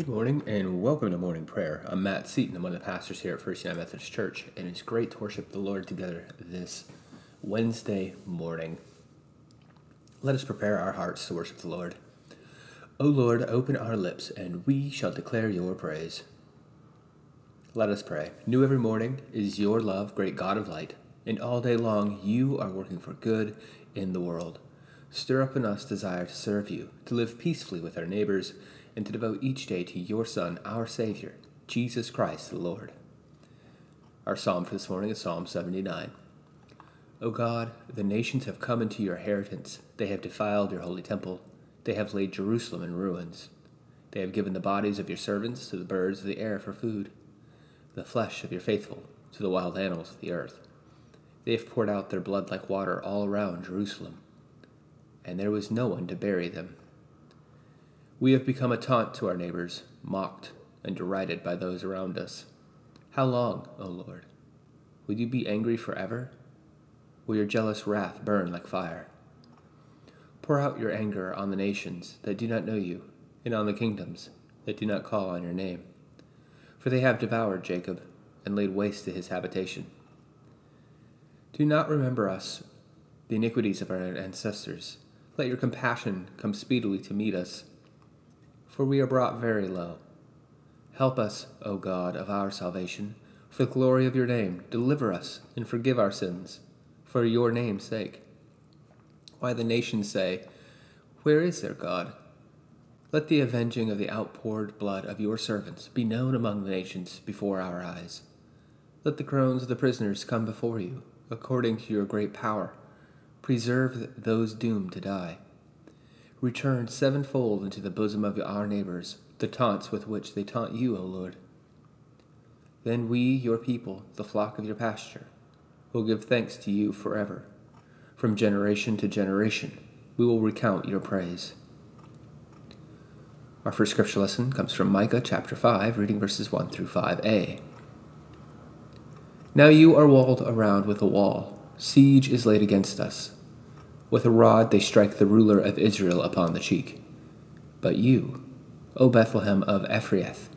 Good morning and welcome to morning prayer. I'm Matt Seaton. I'm one of the pastors here at First United Methodist Church, and it's great to worship the Lord together this Wednesday morning. Let us prepare our hearts to worship the Lord. O Lord, open our lips, and we shall declare your praise. Let us pray. New every morning is your love, great God of light, and all day long you are working for good in the world. Stir up in us desire to serve you, to live peacefully with our neighbors and to devote each day to your Son, our Savior, Jesus Christ the Lord. Our psalm for this morning is Psalm 79. O God, the nations have come into your inheritance. They have defiled your holy temple. They have laid Jerusalem in ruins. They have given the bodies of your servants to the birds of the air for food, the flesh of your faithful to the wild animals of the earth. They have poured out their blood like water all around Jerusalem, and there was no one to bury them. We have become a taunt to our neighbors, mocked and derided by those around us. How long, O Lord? Will you be angry forever? Will your jealous wrath burn like fire? Pour out your anger on the nations that do not know you, and on the kingdoms that do not call on your name. For they have devoured Jacob and laid waste to his habitation. Do not remember us, the iniquities of our ancestors. Let your compassion come speedily to meet us for we are brought very low. Help us, O God of our salvation, for the glory of your name. Deliver us and forgive our sins, for your name's sake. Why the nations say, Where is their God? Let the avenging of the outpoured blood of your servants be known among the nations before our eyes. Let the groans of the prisoners come before you, according to your great power. Preserve those doomed to die Return sevenfold into the bosom of our neighbors the taunts with which they taunt you, O Lord. Then we, your people, the flock of your pasture, will give thanks to you forever. From generation to generation, we will recount your praise. Our first scripture lesson comes from Micah chapter 5, reading verses 1 through 5a. Now you are walled around with a wall, siege is laid against us. With a rod they strike the ruler of Israel upon the cheek. But you, O Bethlehem of Ephrath,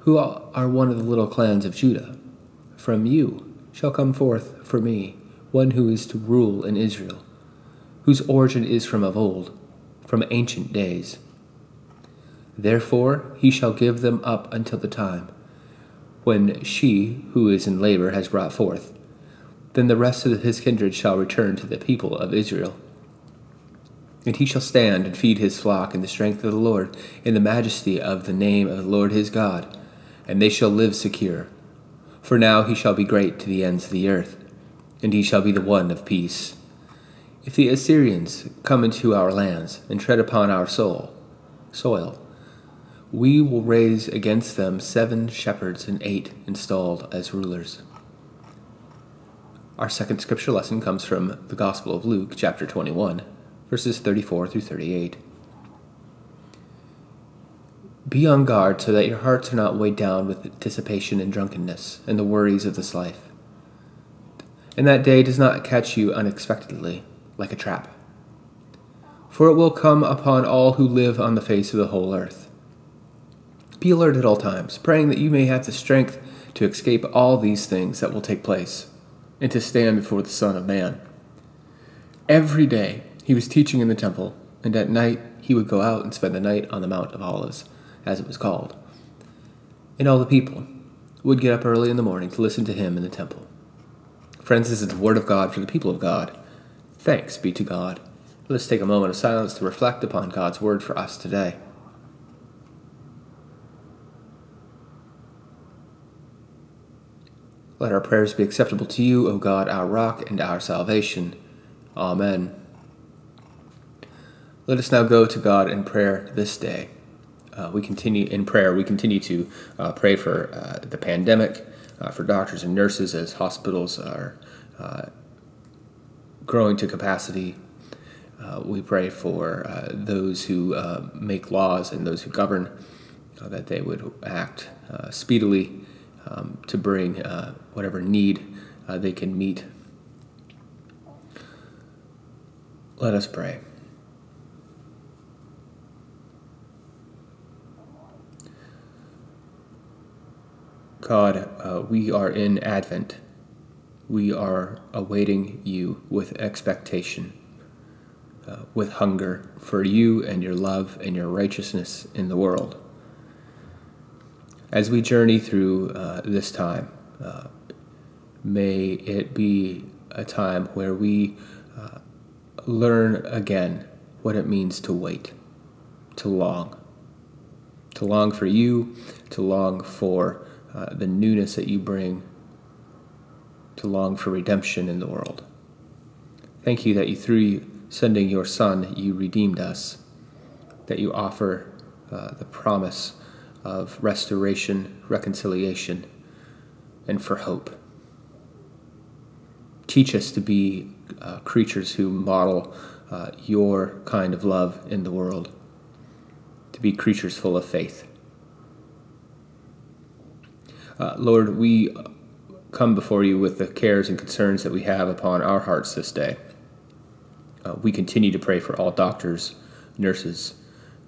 who are one of the little clans of Judah, from you shall come forth for me one who is to rule in Israel, whose origin is from of old, from ancient days. Therefore he shall give them up until the time when she who is in labor has brought forth then the rest of his kindred shall return to the people of Israel. And he shall stand and feed his flock in the strength of the Lord, in the majesty of the name of the Lord his God, and they shall live secure. For now he shall be great to the ends of the earth, and he shall be the one of peace. If the Assyrians come into our lands and tread upon our soul, soil, we will raise against them seven shepherds and eight installed as rulers. Our second scripture lesson comes from the Gospel of Luke, chapter 21, verses 34 through 38. Be on guard so that your hearts are not weighed down with dissipation and drunkenness and the worries of this life. And that day does not catch you unexpectedly, like a trap. For it will come upon all who live on the face of the whole earth. Be alert at all times, praying that you may have the strength to escape all these things that will take place and to stand before the Son of Man. Every day he was teaching in the temple, and at night he would go out and spend the night on the Mount of Olives, as it was called. And all the people would get up early in the morning to listen to him in the temple. Friends, this is the word of God for the people of God. Thanks be to God. Let's take a moment of silence to reflect upon God's word for us today. Let our prayers be acceptable to you, O God, our rock and our salvation. Amen. Let us now go to God in prayer this day. Uh, we continue in prayer. We continue to uh, pray for uh, the pandemic, uh, for doctors and nurses as hospitals are uh, growing to capacity. Uh, we pray for those who make laws and those who govern that they would act speedily um, to bring uh, whatever need uh, they can meet. Let us pray. God, uh, we are in Advent. We are awaiting you with expectation, uh, with hunger for you and your love and your righteousness in the world. As we journey through uh, this time, uh, may it be a time where we uh, learn again what it means to wait, to long, to long for you, to long for uh, the newness that you bring, to long for redemption in the world. Thank you that you, through sending your Son, you redeemed us, that you offer uh, the promise of restoration, reconciliation, and for hope. Teach us to be uh, creatures who model uh, your kind of love in the world, to be creatures full of faith. Uh, Lord, we come before you with the cares and concerns that we have upon our hearts this day. Uh, we continue to pray for all doctors, nurses,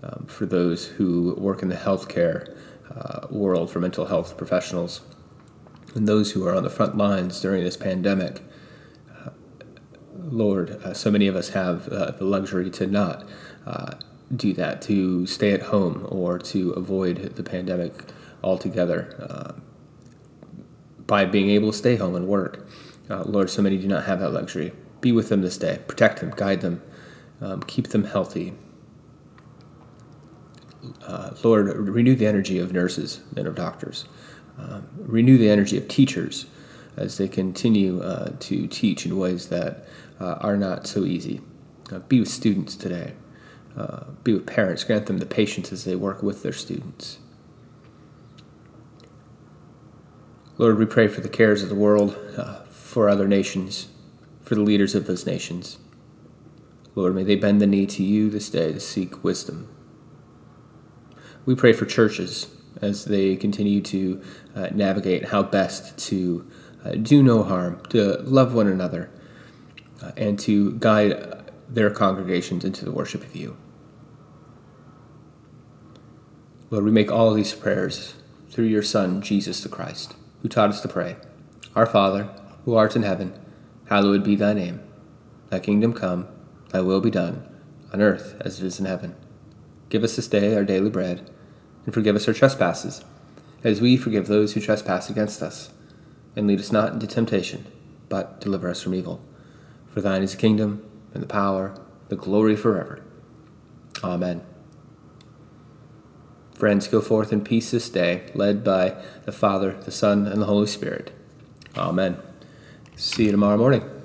um, for those who work in the healthcare uh, world, for mental health professionals, and those who are on the front lines during this pandemic. Uh, Lord, uh, so many of us have uh, the luxury to not uh, do that, to stay at home or to avoid the pandemic altogether uh, by being able to stay home and work. Lord, so many do not have that luxury. Be with them this day, protect them, guide them, um, keep them healthy, uh, Lord, renew the energy of nurses and of doctors. Um, renew the energy of teachers as they continue uh, to teach in ways that uh, are not so easy. Uh, be with students today. Uh, be with parents. Grant them the patience as they work with their students. Lord, we pray for the cares of the world, uh, for other nations, for the leaders of those nations. Lord, may they bend the knee to you this day to seek wisdom we pray for churches as they continue to uh, navigate how best to uh, do no harm, to love one another, uh, and to guide their congregations into the worship of you. Lord, we make all these prayers through your Son, Jesus the Christ, who taught us to pray Our Father, who art in heaven, hallowed be thy name. Thy kingdom come, thy will be done, on earth as it is in heaven. Give us this day our daily bread and forgive us our trespasses, as we forgive those who trespass against us. And lead us not into temptation, but deliver us from evil. For thine is the kingdom, and the power, the glory forever. Amen. Friends, go forth in peace this day, led by the Father, the Son, and the Holy Spirit. Amen. See you tomorrow morning.